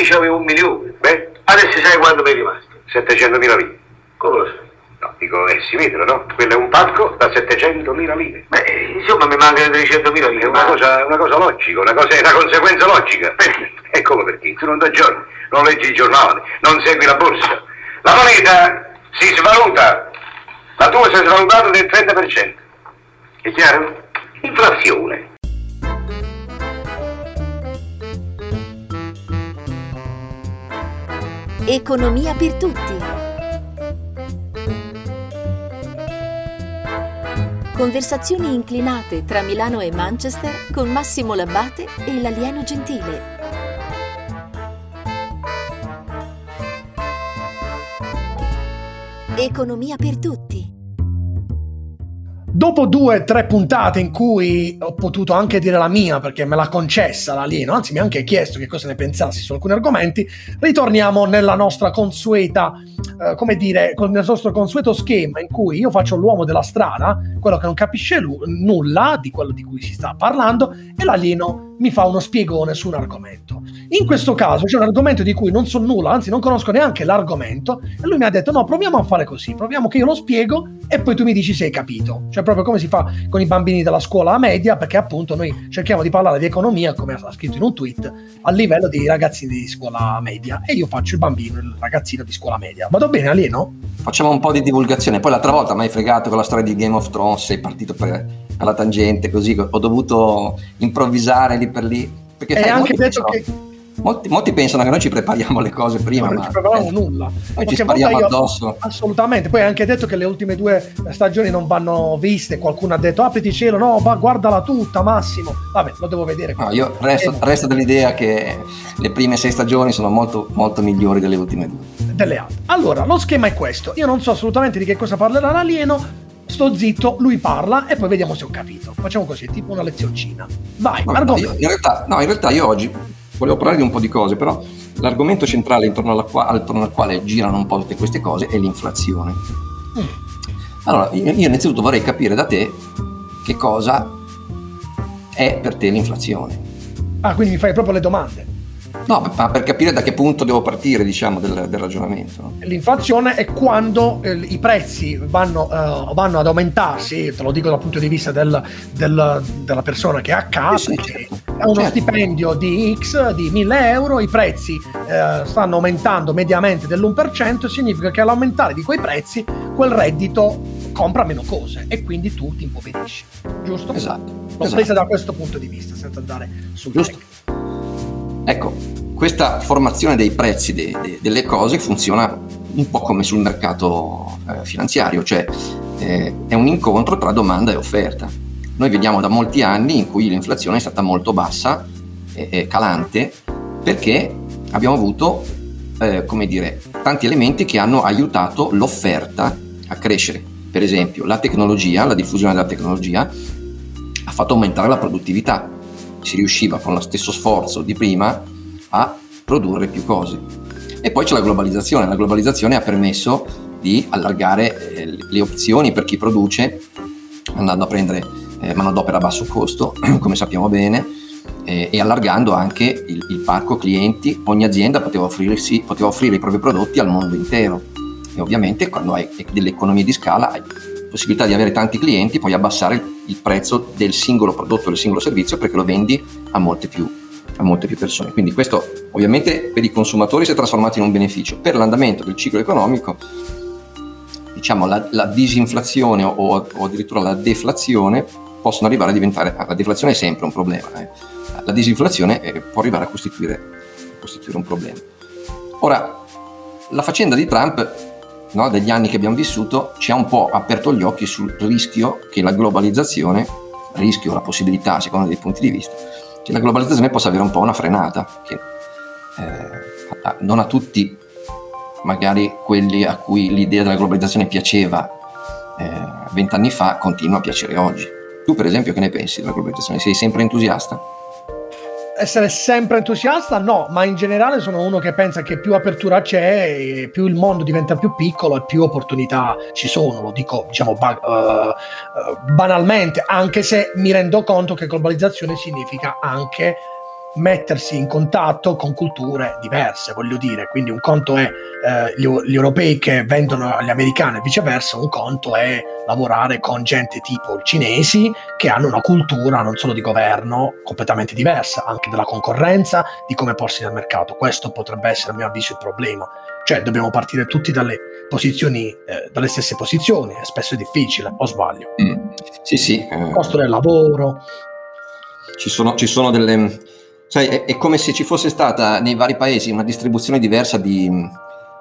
io avevo un milione. Beh, Adesso sai quanto mi è rimasto? 700.000 lire. Come lo sai? No, dico, eh, si vedono, no? Quello è un pacco da 700.000 lire. Beh, insomma, mi mancano 300.000 È lire. una ma- cosa, una cosa logica, una, cosa, è una conseguenza logica. Perché? E come perché? Tu non da giorni, non leggi i giornali, non segui la borsa. La moneta si svaluta. La tua si è svalutata del 30%. È chiaro? Inflazione. Economia per tutti. Conversazioni inclinate tra Milano e Manchester con Massimo Labbate e l'alieno gentile. Economia per tutti. Dopo due o tre puntate in cui ho potuto anche dire la mia perché me l'ha concessa l'alieno, anzi mi ha anche chiesto che cosa ne pensassi su alcuni argomenti, ritorniamo nella nostra consueta, eh, come dire, il nostro consueto schema in cui io faccio l'uomo della strada, quello che non capisce lu- nulla di quello di cui si sta parlando, e l'alieno mi fa uno spiegone su un argomento. In questo caso c'è un argomento di cui non so nulla, anzi non conosco neanche l'argomento, e lui mi ha detto no, proviamo a fare così, proviamo che io lo spiego e poi tu mi dici se hai capito. Cioè proprio come si fa con i bambini della scuola media, perché appunto noi cerchiamo di parlare di economia, come ha scritto in un tweet, a livello di ragazzini di scuola media, e io faccio il bambino, il ragazzino di scuola media. Vado bene, alieno? Facciamo un po' di divulgazione. Poi l'altra volta mi hai fregato con la storia di Game of Thrones, sei partito per, per la tangente, così ho dovuto improvvisare lì per lì. Perché sai, anche molti, detto pensano, che molti, molti pensano che noi ci prepariamo le cose prima, non ma ci preparavamo eh, nulla. Noi ci spariamo addosso. Assolutamente, poi hai anche detto che le ultime due stagioni non vanno viste, qualcuno ha detto apriti cielo, no, va, guardala tutta Massimo, vabbè lo devo vedere. No, io resto, Eh, resto dell'idea che le prime sei stagioni sono molto, molto migliori delle ultime due. delle altre. Allora, lo schema è questo, io non so assolutamente di che cosa parlerà l'alieno, sto zitto, lui parla e poi vediamo se ho capito. Facciamo così, tipo una lezioncina. Vai, No, no, in, realtà, no, in realtà io oggi volevo parlare di un po' di cose, però l'argomento centrale intorno, alla qua- attorno al quale girano un po' tutte queste cose è l'inflazione. Mm. Allora, io innanzitutto vorrei capire da te che cosa è per te l'inflazione. Ah, quindi mi fai proprio le domande. No, ma per capire da che punto devo partire, diciamo, del, del ragionamento. no? L'inflazione è quando eh, i prezzi vanno, eh, vanno ad aumentarsi, te lo dico dal punto di vista del- del- della persona che è a casa, Sì, sì, certo. ha uno Certo. stipendio di X, di 1000 euro, i prezzi eh, stanno aumentando mediamente dell'1%, significa che all'aumentare di quei prezzi quel reddito compra meno cose e quindi tu ti impoverisci, giusto? Esatto. L'ho esatto. presa da questo punto di vista, senza andare sul Giusto. tecnico. Ecco, questa formazione dei prezzi de- de- delle cose funziona un po' come sul mercato eh, finanziario, cioè eh, è un incontro tra domanda e offerta. Noi vediamo da molti anni in cui l'inflazione è stata molto bassa e, e calante perché abbiamo avuto, eh, come dire, tanti elementi che hanno aiutato l'offerta a crescere. Per esempio, la tecnologia, la diffusione della tecnologia ha fatto aumentare la produttività. Si riusciva con lo stesso sforzo di prima a produrre più cose. E poi c'è la globalizzazione. La globalizzazione ha permesso di allargare eh, le opzioni per chi produce, andando a prendere eh, manodopera a basso costo, come sappiamo bene, eh, e allargando anche il, il parco clienti. Ogni azienda poteva, poteva offrire i propri prodotti al mondo intero. E ovviamente quando hai delle economie di scala hai possibilità di avere tanti clienti, puoi abbassare il prezzo del singolo prodotto, del singolo servizio perché lo vendi a molte più, a molte più persone. Quindi questo ovviamente per i consumatori si è trasformato in un beneficio. Per l'andamento del ciclo economico, diciamo la, la disinflazione o, o addirittura la deflazione possono arrivare a diventare, la deflazione è sempre un problema, eh. la disinflazione eh, può arrivare a costituire, a costituire un problema. Ora, la faccenda di Trump no, degli anni che abbiamo vissuto ci ha un po' aperto gli occhi sul rischio che la globalizzazione, rischio, la possibilità, a seconda dei punti di vista, che la globalizzazione possa avere un po' una frenata, che eh, non a tutti, magari quelli a cui l'idea della globalizzazione piaceva eh, vent'anni fa, continua a piacere oggi. Tu per esempio che ne pensi della globalizzazione? Sei sempre entusiasta? Essere sempre entusiasta, no, ma in generale sono uno che pensa che più apertura c'è, più il mondo diventa più piccolo e più opportunità ci sono, lo dico diciamo ba- uh, banalmente, anche se mi rendo conto che globalizzazione significa anche mettersi in contatto con culture diverse, voglio dire, quindi un conto è eh, gli, gli, europei che vendono agli americani e viceversa, un conto è lavorare con gente tipo i cinesi che hanno una cultura non solo di governo completamente diversa, anche della concorrenza, di come porsi nel mercato. Questo potrebbe essere a mio avviso il problema. Cioè dobbiamo partire tutti dalle posizioni, eh, dalle stesse posizioni, è spesso difficile, o sbaglio? Mm. Sì, sì. Eh, costo del lavoro. Ci sono, ci sono delle... Sai, è, è, come se ci fosse stata nei vari paesi una distribuzione diversa di,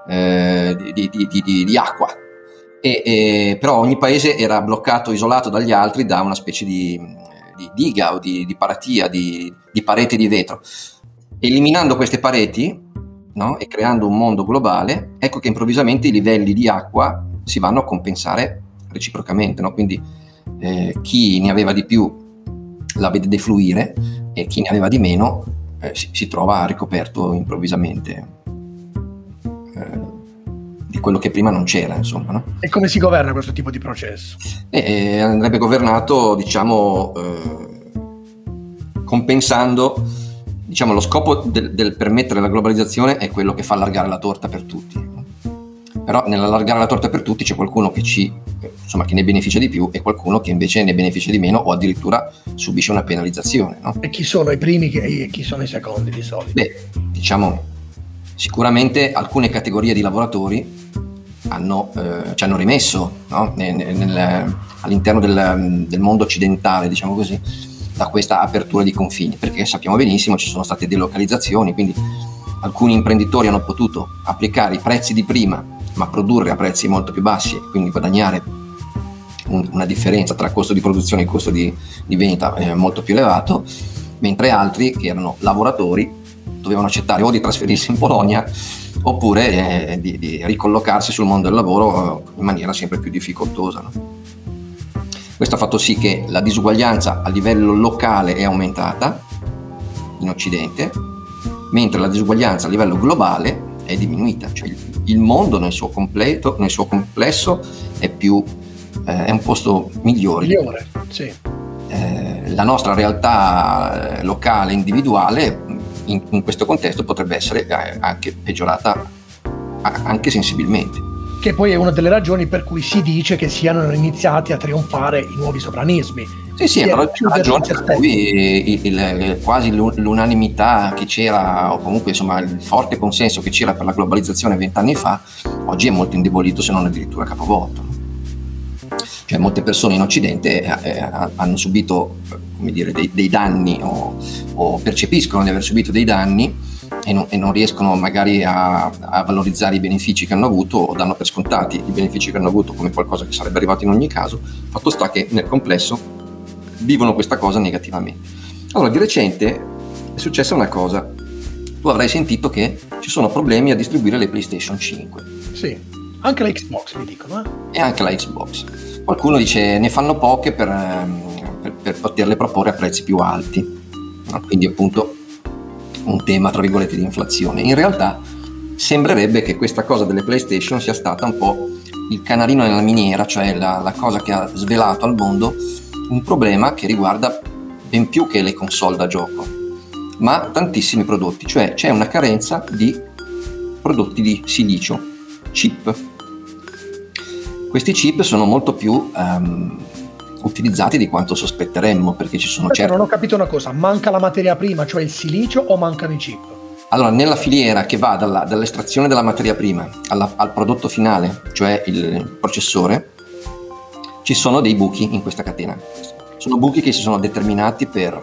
eh, di, di, di acqua. E, e, però ogni paese era bloccato, isolato dagli altri da una specie di, diga o di, paratia, di, parete di vetro. Eliminando queste pareti, no? e creando un mondo globale, ecco che improvvisamente i livelli di acqua si vanno a compensare reciprocamente. No? Quindi eh, chi ne aveva di più la vede defluire e chi ne aveva di meno eh, si, si, trova ricoperto improvvisamente eh, di quello che prima non c'era. Insomma, no? E come si governa questo tipo di processo? Eh, andrebbe governato, diciamo, eh, compensando diciamo, lo scopo del, del, permettere la globalizzazione è quello che fa allargare la torta per tutti. Però nell'allargare la torta per tutti c'è qualcuno che, ci, insomma, che ne beneficia di più e qualcuno che invece ne beneficia di meno o addirittura subisce una penalizzazione. No? E chi sono i primi e chi sono i secondi di solito? Beh, diciamo, sicuramente alcune categorie di lavoratori hanno, eh, ci hanno rimesso no? nel, nel, all'interno del, del mondo occidentale, diciamo così, da questa apertura di confini, perché sappiamo benissimo ci sono state delocalizzazioni, quindi alcuni imprenditori hanno potuto applicare i prezzi di prima, ma produrre a prezzi molto più bassi e quindi guadagnare un, una differenza tra costo di produzione e costo di, di vendita eh, molto più elevato, mentre altri che erano lavoratori dovevano accettare o di trasferirsi in Polonia oppure eh, di, di, ricollocarsi sul mondo del lavoro eh, in maniera sempre più difficoltosa. No? Questo ha fatto sì che la disuguaglianza a livello locale è aumentata in Occidente, mentre la disuguaglianza a livello globale è diminuita, cioè il mondo nel suo, completo, nel suo complesso è, più, eh, è un posto migliore. Migliore, sì. Eh, la nostra realtà eh, locale, individuale, in, in questo contesto potrebbe essere eh, anche peggiorata anche sensibilmente che poi è una delle ragioni per cui si dice che siano iniziati a trionfare i nuovi sovranismi. Sì, sì, è una ragione per cui il, il, quasi l'unanimità che c'era, o comunque insomma il forte consenso che c'era per la globalizzazione vent'anni fa, oggi è molto indebolito se non addirittura capovolto. Cioè molte persone in Occidente eh, eh hanno subito dire, dei, dei, danni o, o percepiscono di aver subito dei danni e non, e non riescono magari a, a, valorizzare i benefici che hanno avuto o danno per scontati i benefici che hanno avuto come qualcosa che sarebbe arrivato in ogni caso, fatto sta che nel complesso vivono questa cosa negativamente. Allora, di recente è successa una cosa. Tu avrai sentito che ci sono problemi a distribuire le PlayStation 5. Sì, anche la Xbox mi dicono. Eh? E anche la Xbox. Qualcuno dice ne fanno poche per, ehm, per, per poterle proporre a prezzi più alti. Quindi appunto un tema, tra virgolette, di inflazione. In realtà sembrerebbe che questa cosa delle PlayStation sia stata un po' il canarino nella miniera, cioè la, la cosa che ha svelato al mondo un problema che riguarda ben più che le console da gioco, ma tantissimi prodotti, cioè c'è una carenza di prodotti di silicio, chip. Questi chip sono molto più um, utilizzati di quanto sospetteremmo, perché ci sono certi... Non ho capito una cosa, manca la materia prima, cioè il silicio, o mancano i chip? Allora, nella filiera che va dalla, dall'estrazione della materia prima alla, al prodotto finale, cioè il processore, ci sono dei buchi in questa catena. Sono buchi che si sono determinati per,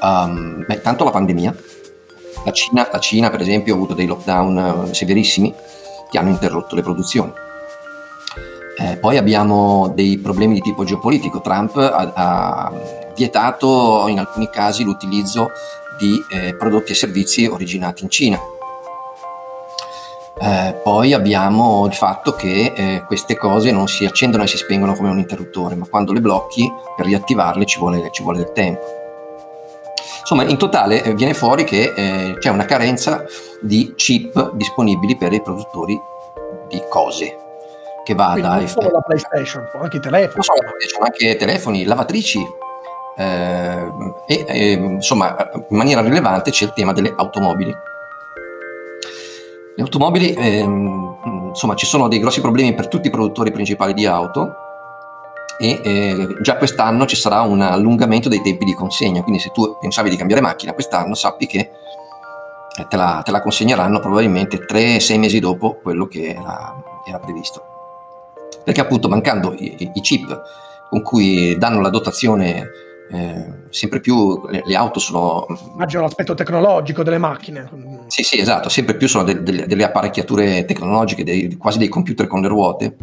um, beh, tanto la pandemia, la Cina, la Cina, per esempio ha avuto dei lockdown uh, severissimi che hanno interrotto le produzioni eh, poi abbiamo dei problemi di tipo geopolitico. Trump ha, ha vietato in alcuni casi l'utilizzo di eh, prodotti e servizi originati in Cina. Eh, poi abbiamo il fatto che eh, queste cose non si accendono e si spengono come un interruttore, ma quando le blocchi per riattivarle ci vuole, ci vuole del tempo. Insomma, in totale eh, viene fuori che eh, c'è una carenza di chip disponibili per i produttori di cose, che va dai... Non solo la PlayStation, anche i telefoni. Non solo la PlayStation, anche telefoni, lavatrici, eh, e eh, insomma in maniera rilevante c'è il tema delle automobili. Le automobili, ehm, insomma, ci sono dei grossi problemi per tutti i produttori principali di auto e eh, già quest'anno ci sarà un allungamento dei tempi di consegna, quindi se tu pensavi di cambiare macchina quest'anno sappi che eh, te la, te la consegneranno probabilmente 3-6 mesi dopo quello che era, era, previsto. Perché appunto mancando i, i chip con cui danno la dotazione eh, sempre più le, le, auto sono... Immagino l'aspetto tecnologico delle macchine. Sì, sì, esatto, sempre più sono de, de, delle apparecchiature tecnologiche, dei, quasi dei computer con le ruote,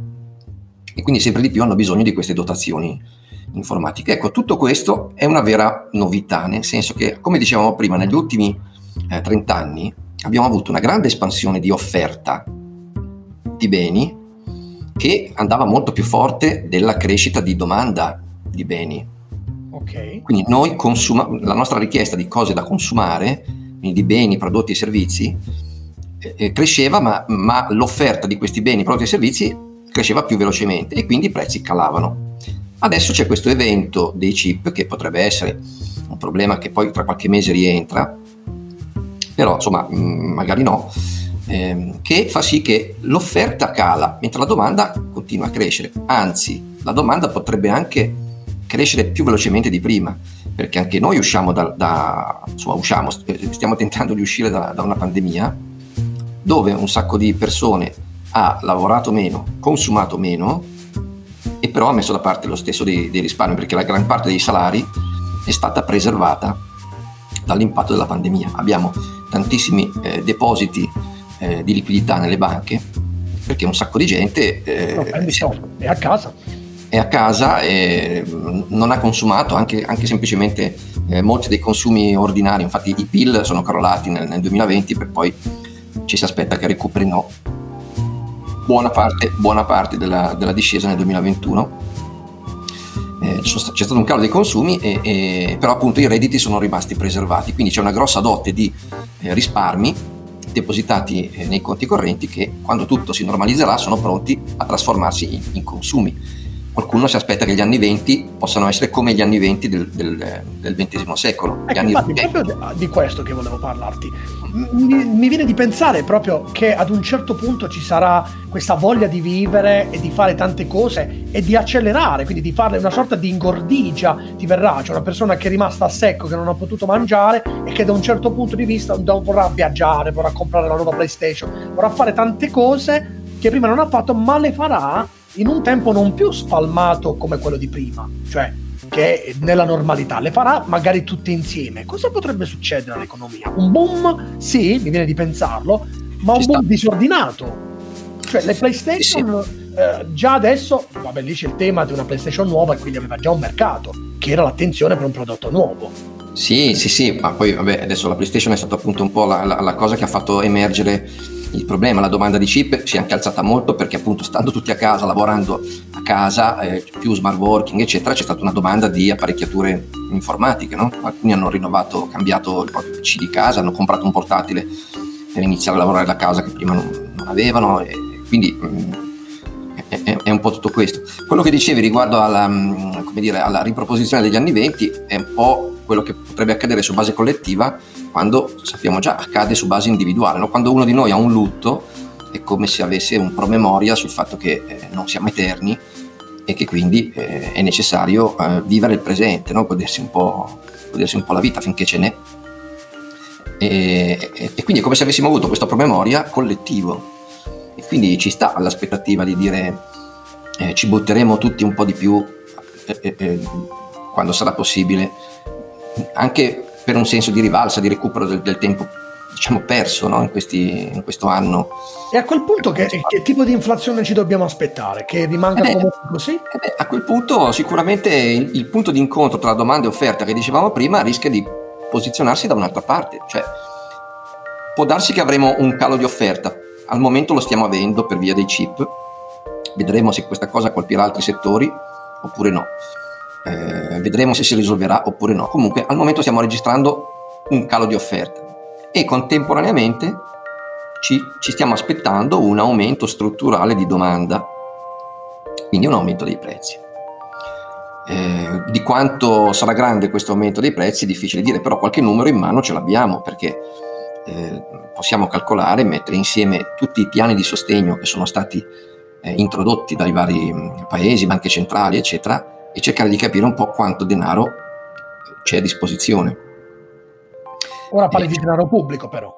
e quindi sempre di più hanno bisogno di queste dotazioni informatiche. Ecco, tutto questo è una vera novità, nel senso che, come dicevamo prima, negli ultimi eh, 30 anni abbiamo avuto una grande espansione di offerta di beni che andava molto più forte della crescita di domanda di beni Okay. Quindi noi consuma- la nostra richiesta di cose da consumare, quindi di beni, prodotti e servizi, eh, eh, cresceva, ma, ma, l'offerta di questi beni, prodotti e servizi cresceva più velocemente e quindi i prezzi calavano. Adesso c'è questo evento dei chip che potrebbe essere un problema che poi tra qualche mese rientra, però insomma mm, magari no, ehm, che fa sì che l'offerta cala mentre la domanda continua a crescere. Anzi, la domanda potrebbe anche crescere più velocemente di prima, perché anche noi usciamo da, da insomma, usciamo, stiamo tentando di uscire da, da, una pandemia dove un sacco di persone ha lavorato meno, consumato meno e però ha messo da parte lo stesso dei, dei risparmi, perché la gran parte dei salari è stata preservata dall'impatto della pandemia. Abbiamo tantissimi eh, depositi eh, di liquidità nelle banche perché un sacco di gente eh, no, è a casa. è a casa e non ha consumato anche, anche semplicemente eh, molti dei consumi ordinari, infatti i PIL sono crollati nel, nel 2020 per poi ci si aspetta che recuperino buona parte, buona parte della, della, discesa nel 2021. Eh, c'è stato un calo dei consumi, e, e, però appunto i redditi sono rimasti preservati, quindi c'è una grossa dote di eh, risparmi depositati eh, nei conti correnti che quando tutto si normalizzerà sono pronti a trasformarsi in, in consumi qualcuno si aspetta che gli anni 20 possano essere come gli anni 20 del, del, del XX secolo. Ecco, infatti, 20. proprio di questo che volevo parlarti. Mi, mi, viene di pensare proprio che ad un certo punto ci sarà questa voglia di vivere e di fare tante cose e di accelerare, quindi di farle una sorta di ingordigia ti verrà, cioè una persona che è rimasta a secco, che non ha potuto mangiare e che da un certo punto di vista vorrà viaggiare, vorrà comprare la nuova PlayStation, vorrà fare tante cose che prima non ha fatto, ma le farà in un tempo non più spalmato come quello di prima, cioè che nella normalità le farà magari tutte insieme. Cosa potrebbe succedere all'economia? Un boom? Sì, mi viene di pensarlo, ma un boom disordinato. Cioè le PlayStation sì, sì. Eh, già adesso, vabbè lì c'è il tema di una PlayStation nuova e quindi aveva già un mercato, che era l'attenzione per un prodotto nuovo. Sì, sì, sì, ma poi vabbè, adesso la PlayStation è stata appunto un po' la, la, la cosa che ha fatto emergere il problema, la domanda di chip si è anche alzata molto perché appunto stando tutti a casa, lavorando a casa, eh, più smart working eccetera, c'è stata una domanda di apparecchiature informatiche, no? alcuni hanno rinnovato, cambiato il proprio PC di casa, hanno comprato un portatile per iniziare a lavorare da casa che prima non, non avevano e quindi mh, mm, è, un po' tutto questo. Quello che dicevi riguardo alla, mm, dire, alla riproposizione degli anni 20 è un po' quello che potrebbe accadere su base collettiva quando sappiamo già accade su base individuale. No? Quando uno di noi ha un lutto è come se avesse un promemoria sul fatto che eh, non siamo eterni e che quindi eh, è necessario eh, vivere il presente, no? godersi, un godersi, un po', la vita finché ce n'è. E, e, e, quindi è come se avessimo avuto questo promemoria collettivo. E quindi ci sta l'aspettativa di dire eh, ci butteremo tutti un po' di più eh, eh, quando sarà possibile anche per un senso di rivalsa, di recupero del, del tempo diciamo perso no? in, questi, in, questo anno. E a quel punto che, che, tipo di inflazione ci dobbiamo aspettare? Che rimanga eh comunque così? Eh beh, a quel punto sicuramente il, il, punto di incontro tra domanda e offerta che dicevamo prima rischia di posizionarsi da un'altra parte, cioè può darsi che avremo un calo di offerta, al momento lo stiamo avendo per via dei chip, vedremo se questa cosa colpirà altri settori oppure no eh, vedremo se si risolverà oppure no. Comunque al momento stiamo registrando un calo di offerta e contemporaneamente ci, ci stiamo aspettando un aumento strutturale di domanda, quindi un aumento dei prezzi. Eh, di quanto sarà grande questo aumento dei prezzi è difficile dire, però qualche numero in mano ce l'abbiamo perché eh, possiamo calcolare, mettere insieme tutti i piani di sostegno che sono stati eh, introdotti dai vari paesi, banche centrali, eccetera, e cercare di capire un po' quanto denaro c'è a disposizione. Ora parli di denaro pubblico però.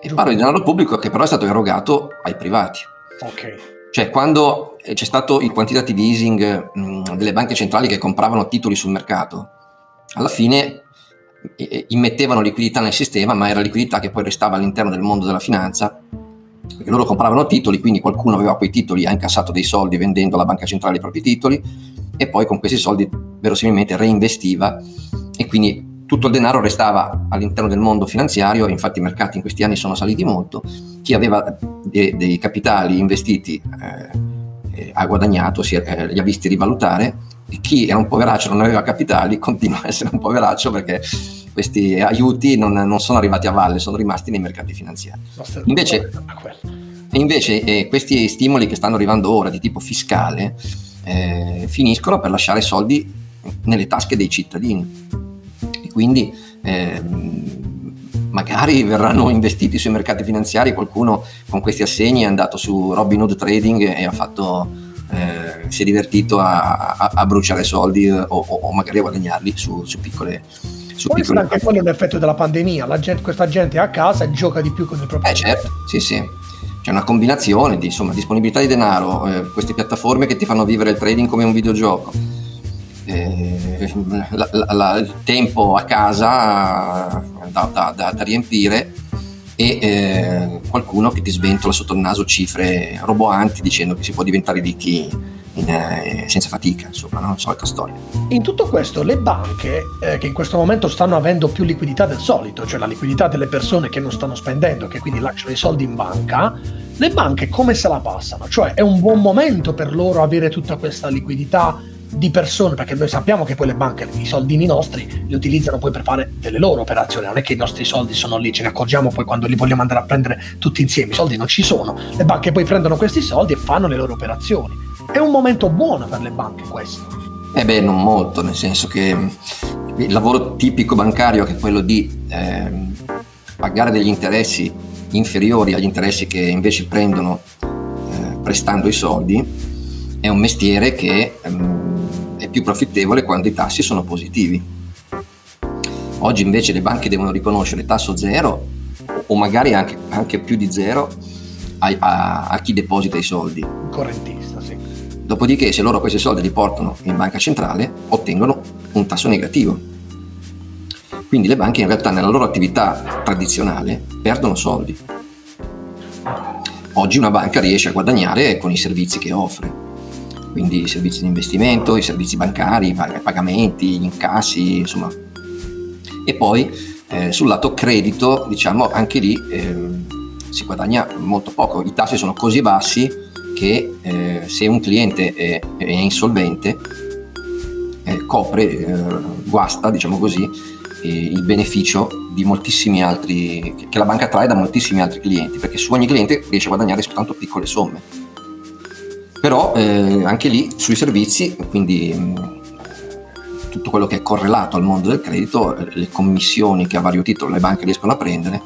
E parlo di denaro pubblico che però è stato erogato ai privati. Ok. Cioè, quando c'è stato il quantitative easing mh, delle banche centrali che compravano titoli sul mercato, alla fine eh, immettevano liquidità nel sistema, ma era liquidità che poi restava all'interno del mondo della finanza, perché loro compravano titoli, quindi qualcuno aveva quei titoli, ha incassato dei soldi vendendo alla banca centrale i propri titoli e poi con questi soldi verosimilmente reinvestiva e quindi tutto il denaro restava all'interno del mondo finanziario, infatti i mercati in questi anni sono saliti molto, chi aveva de- dei capitali investiti eh, ha guadagnato, si, eh, li ha visti rivalutare e chi era un poveraccio e non aveva capitali continua a essere un poveraccio perché questi aiuti non, non sono arrivati a valle, sono rimasti nei mercati finanziari. Invece, invece eh, questi stimoli che stanno arrivando ora di tipo fiscale eh, finiscono per lasciare soldi nelle tasche dei cittadini e quindi eh, magari verranno investiti sui mercati finanziari, qualcuno con questi assegni è andato su Robinhood Trading e ha fatto, eh, si è divertito a, a, a bruciare soldi o, o, magari a guadagnarli su, su piccole su Poi piccole anche quello l'effetto della pandemia, gente, questa gente è a casa e gioca di più con il proprio Eh certo, sì sì. C'è una combinazione di insomma, disponibilità di denaro, eh, queste piattaforme che ti fanno vivere il trading come un videogioco, eh, la, la, la, il tempo a casa da, da, da, da riempire e eh, qualcuno che ti sventola sotto il naso cifre roboanti dicendo che si può diventare ricchi in, eh, senza fatica, insomma, no? solita storia. In tutto questo le banche eh, che in questo momento stanno avendo più liquidità del solito, cioè la liquidità delle persone che non stanno spendendo, che quindi lasciano i soldi in banca, le banche come se la passano? Cioè è un buon momento per loro avere tutta questa liquidità di persone, perché noi sappiamo che poi le banche i soldini nostri li utilizzano poi per fare delle loro operazioni, non è che i nostri soldi sono lì, ce ne accorgiamo poi quando li vogliamo andare a prendere tutti insieme, i soldi non ci sono, le banche poi prendono questi soldi e fanno le loro operazioni. È un momento buono per le banche questo. Eh beh, non molto, nel senso che il lavoro tipico bancario, che è quello di eh, pagare degli interessi inferiori agli interessi che invece prendono eh, prestando i soldi, è un mestiere che ehm, è più profittevole quando i tassi sono positivi. Oggi invece le banche devono riconoscere tasso zero o magari anche, anche più di zero a, a, a chi deposita i soldi. Correntista, sì. Dopodiché se loro questi soldi li portano in banca centrale ottengono un tasso negativo. Quindi le banche in realtà nella loro attività tradizionale perdono soldi. Oggi una banca riesce a guadagnare con i servizi che offre, quindi i servizi di investimento, i servizi bancari, i pagamenti, gli incassi, insomma. E poi eh, sul lato credito, diciamo, anche lì eh, si guadagna molto poco, i tassi sono così bassi che eh, se un cliente è, è insolvente eh, copre, eh, guasta, diciamo così, il beneficio di moltissimi altri, che la banca trae da moltissimi altri clienti, perché su ogni cliente riesce a guadagnare soltanto piccole somme. Però eh, anche lì sui servizi, quindi mh, tutto quello che è correlato al mondo del credito, le commissioni che a vario titolo le banche riescono a prendere,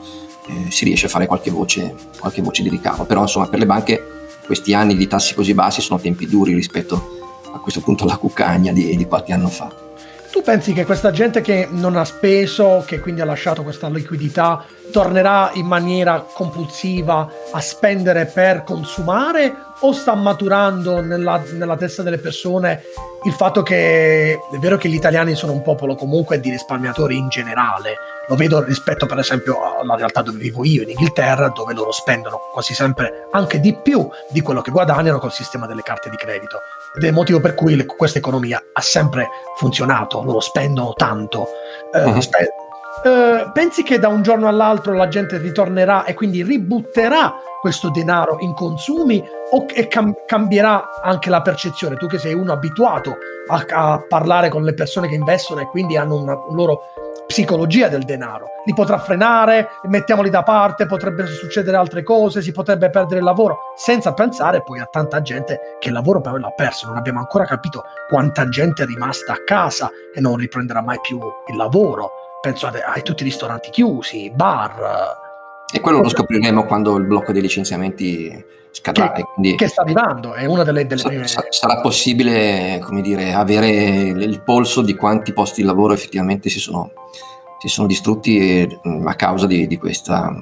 eh, si riesce a fare qualche voce, qualche voce di ricavo. Però insomma per le banche questi anni di tassi così bassi sono tempi duri rispetto a questo punto alla cuccagna di, di qualche anno fa. Tu pensi che questa gente che non ha speso, che quindi ha lasciato questa liquidità, tornerà in maniera compulsiva a spendere per consumare o sta maturando nella, nella testa delle persone il fatto che è vero che gli italiani sono un popolo comunque di risparmiatori in generale, lo vedo rispetto per esempio alla realtà dove vivo io in Inghilterra, dove loro spendono quasi sempre anche di più di quello che guadagnano col sistema delle carte di credito. Ed è il motivo per cui le, questa economia ha sempre funzionato, loro spendono tanto. Eh, uh-huh. spe- eh, pensi che da un giorno all'altro la gente ritornerà e quindi ributterà questo denaro in consumi o cam- cambierà anche la percezione? Tu che sei uno abituato a, a, parlare con le persone che investono e quindi hanno una, un loro psicologia del denaro. Li potrà frenare, mettiamoli da parte, potrebbero succedere altre cose, si potrebbe perdere il lavoro, senza pensare poi a tanta gente che il lavoro però l'ha perso. Non abbiamo ancora capito quanta gente è rimasta a casa e non riprenderà mai più il lavoro. Penso a, a tutti i ristoranti chiusi, bar. E quello lo scopriremo quando il blocco dei licenziamenti scadrà. Che, quindi che sta arrivando, è una delle, delle prime... Sarà possibile, come dire, avere il polso di quanti posti di lavoro effettivamente si sono, si sono distrutti a causa di, di, questa,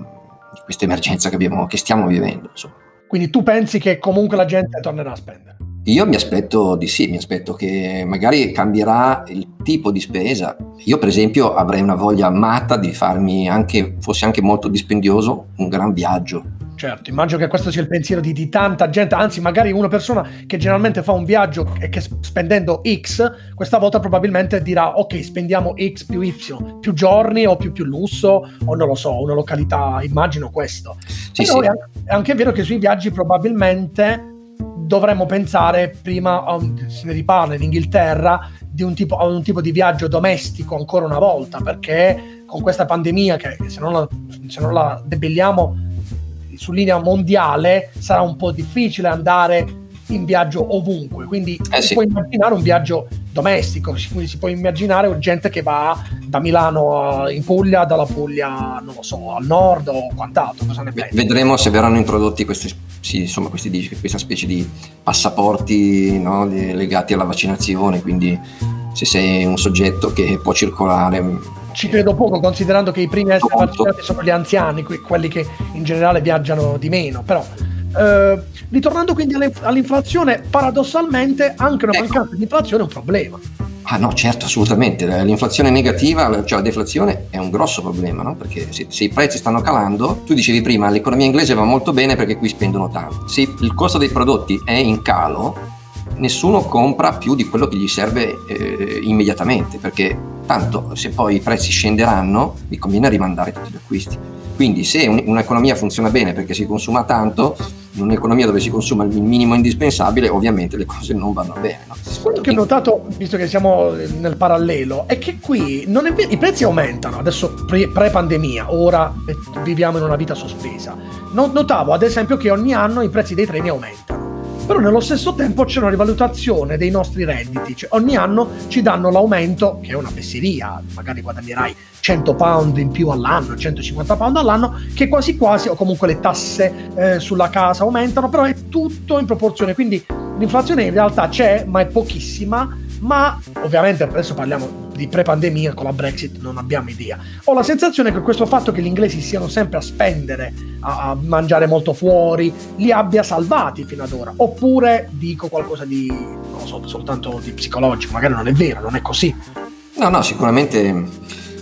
di questa, emergenza che, abbiamo, che stiamo vivendo. Insomma. Quindi tu pensi che comunque la gente tornerà a spendere? Io mi aspetto di sì, mi aspetto che magari cambierà il tipo di spesa. Io per esempio avrei una voglia matta di farmi anche, fosse anche molto dispendioso, un gran viaggio Certo, immagino che questo sia il pensiero di, di, tanta gente, anzi magari una persona che generalmente fa un viaggio e che spendendo X, questa volta probabilmente dirà ok, spendiamo X più Y, più giorni o più, più lusso o non lo so, una località, immagino questo. Sì, Però sì. È anche vero che sui viaggi probabilmente dovremmo pensare prima, um, se ne riparla in Inghilterra, di un tipo, un tipo di viaggio domestico ancora una volta, perché con questa pandemia che se non la, se non la debelliamo su linea mondiale sarà un po' difficile andare in viaggio ovunque, quindi eh si sì. può immaginare un viaggio domestico, quindi si può immaginare gente che va da Milano in Puglia, dalla Puglia, non lo so, al nord o quant'altro. Cosa ne pensi? Vedremo se verranno introdotti questi, sì, insomma, questi, questa specie di passaporti no, legati alla vaccinazione, quindi se sei un soggetto che può circolare ci credo poco, considerando che i primi a essere vaccinati sono gli anziani, quelli che in generale viaggiano di meno. Però, eh, ritornando quindi all'inflazione, paradossalmente anche una ecco. mancanza di inflazione è un problema. Ah no, certo, assolutamente. L'inflazione negativa, cioè la deflazione, è un grosso problema, no? Perché se, se, i prezzi stanno calando, tu dicevi prima, l'economia inglese va molto bene perché qui spendono tanto. Se il costo dei prodotti è in calo, nessuno compra più di quello che gli serve eh, immediatamente, perché tanto se poi i prezzi scenderanno, vi conviene rimandare tutti gli acquisti. Quindi se un, un'economia funziona bene perché si consuma tanto, in un'economia dove si consuma il minimo indispensabile, ovviamente le cose non vanno bene. No? Quello che ho notato, visto che siamo nel parallelo, è che qui è i prezzi aumentano, adesso pre, pre-pandemia, ora viviamo in una vita sospesa. Notavo ad esempio che ogni anno i prezzi dei treni aumentano però nello stesso tempo c'è una rivalutazione dei nostri redditi, cioè ogni anno ci danno l'aumento, che è una fesseria, magari guadagnerai 100 pound in più all'anno, 150 pound all'anno, che quasi quasi, o comunque le tasse eh, sulla casa aumentano, però è tutto in proporzione, quindi l'inflazione in realtà c'è, ma è pochissima, ma ovviamente adesso parliamo di pre-pandemia con la Brexit non abbiamo idea. Ho la sensazione che questo fatto che gli inglesi siano sempre a spendere, a, a mangiare molto fuori, li abbia salvati fino ad ora. Oppure dico qualcosa di, non lo so, soltanto di psicologico, magari non è vero, non è così. No, no, sicuramente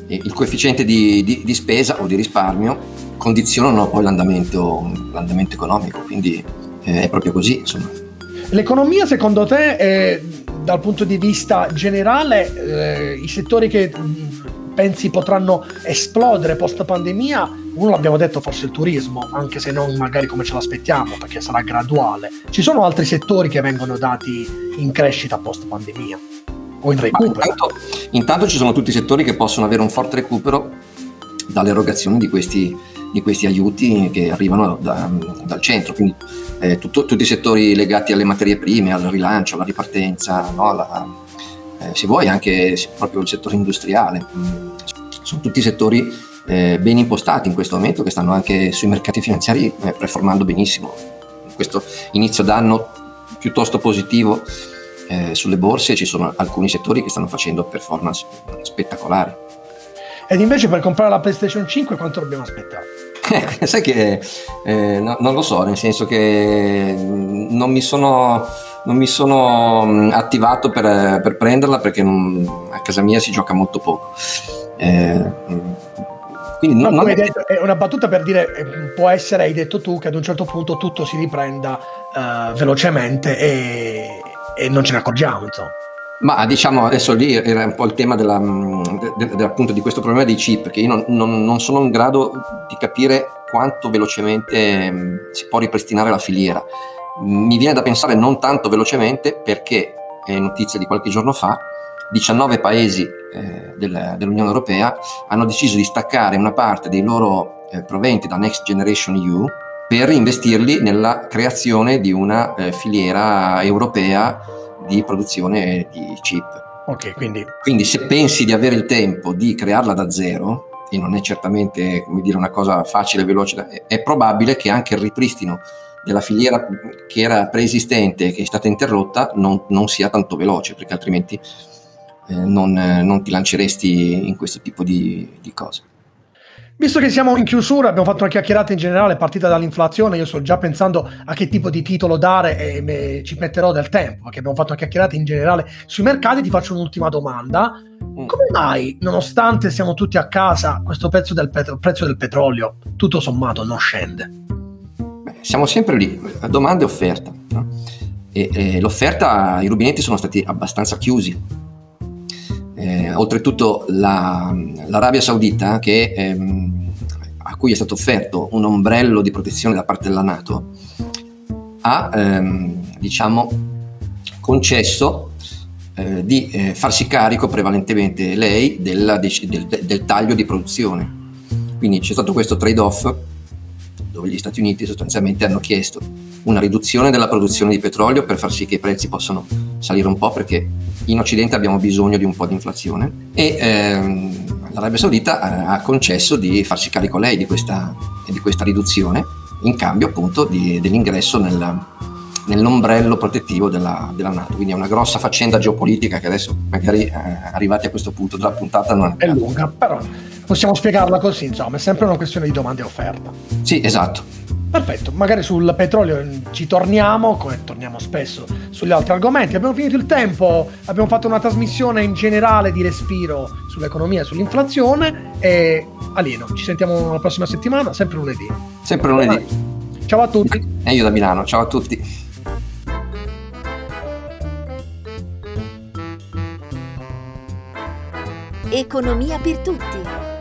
eh, il coefficiente di, di, di spesa o di risparmio condizionano poi l'andamento, l'andamento economico, quindi eh, è proprio così, insomma. L'economia secondo te è dal punto di vista generale, eh, i settori che mm, pensi potranno esplodere post pandemia, uno l'abbiamo detto forse il turismo, anche se non magari come ce l'aspettiamo, perché sarà graduale. Ci sono altri settori che vengono dati in crescita post pandemia o in recupero? Intanto, intanto, ci sono tutti i settori che possono avere un forte recupero dall'erogazione di questi, di questi aiuti che arrivano da, dal centro. Quindi eh, tutto, tutti i settori legati alle materie prime, al rilancio, alla ripartenza, no? alla, eh, se vuoi anche proprio il settore industriale. Mm, sono tutti settori eh, ben impostati in questo momento che stanno anche sui mercati finanziari eh, performando benissimo. Questo inizio d'anno piuttosto positivo eh, sulle borse ci sono alcuni settori che stanno facendo performance spettacolari. Ed invece per comprare la PlayStation 5 quanto dobbiamo aspettare? sai che eh, no, non lo so, nel senso che non mi sono, non mi sono mm, attivato per, per prenderla perché non, a casa mia si gioca molto poco. Eh, quindi non, non è... Detto, è... una battuta per dire, eh, può essere, hai detto tu, che ad un certo punto tutto si riprenda uh, velocemente e, e non ce ne accorgiamo, insomma. Ma diciamo adesso lì era un po' il tema della, de, de, appunto di questo problema dei chip, che io non, non, non, sono in grado di capire quanto velocemente mh, si può ripristinare la filiera. Mi viene da pensare non tanto velocemente perché, è notizia di qualche giorno fa, 19 paesi eh, del, dell'Unione Europea hanno deciso di staccare una parte dei loro eh, proventi da Next Generation EU per investirli nella creazione di una eh, filiera europea di produzione di chip. Ok, quindi... quindi se pensi di avere il tempo di crearla da zero, e non è certamente come dire, una cosa facile e veloce, è, è probabile che anche il ripristino della filiera che era preesistente e che è stata interrotta non, non sia tanto veloce, perché altrimenti eh, non, non, ti lanceresti in questo tipo di, di cose. Visto che siamo in chiusura, abbiamo fatto una chiacchierata in generale partita dall'inflazione, io sto già pensando a che tipo di titolo dare e me, ci metterò del tempo, perché abbiamo fatto una chiacchierata in generale sui mercati, ti faccio un'ultima domanda. Mm. Come mai, nonostante siamo tutti a casa, questo prezzo del, pet- prezzo del petrolio, tutto sommato, non scende? Beh, siamo sempre lì, domanda e offerta. No? E, e l'offerta, i rubinetti sono stati abbastanza chiusi eh, oltretutto la, l'Arabia Saudita, che, ehm, a cui è stato offerto un ombrello di protezione da parte della Nato, ha ehm, diciamo, concesso eh, di eh, farsi carico prevalentemente lei della, del, del, taglio di produzione. Quindi c'è stato questo trade-off dove gli Stati Uniti sostanzialmente hanno chiesto una riduzione della produzione di petrolio per far sì che i prezzi possano salire un po' perché in Occidente abbiamo bisogno di un po' di inflazione e ehm, l'Arabia Saudita ha concesso di farsi carico lei di questa, di questa riduzione in cambio appunto di, dell'ingresso nel, nell'ombrello protettivo della, della, Nato. Quindi è una grossa faccenda geopolitica che adesso magari eh, arrivati a questo punto della puntata non è lunga, però possiamo spiegarla così, insomma, è sempre una questione di domanda e offerta. Sì, esatto. Perfetto, magari sul petrolio ci torniamo, come torniamo spesso sugli altri argomenti. Abbiamo finito il tempo, abbiamo fatto una trasmissione in generale di respiro sull'economia e sull'inflazione e alieno. Ci sentiamo la prossima settimana, sempre lunedì. Sempre lunedì. Ciao a tutti. E io da Milano, ciao a tutti. Economia per tutti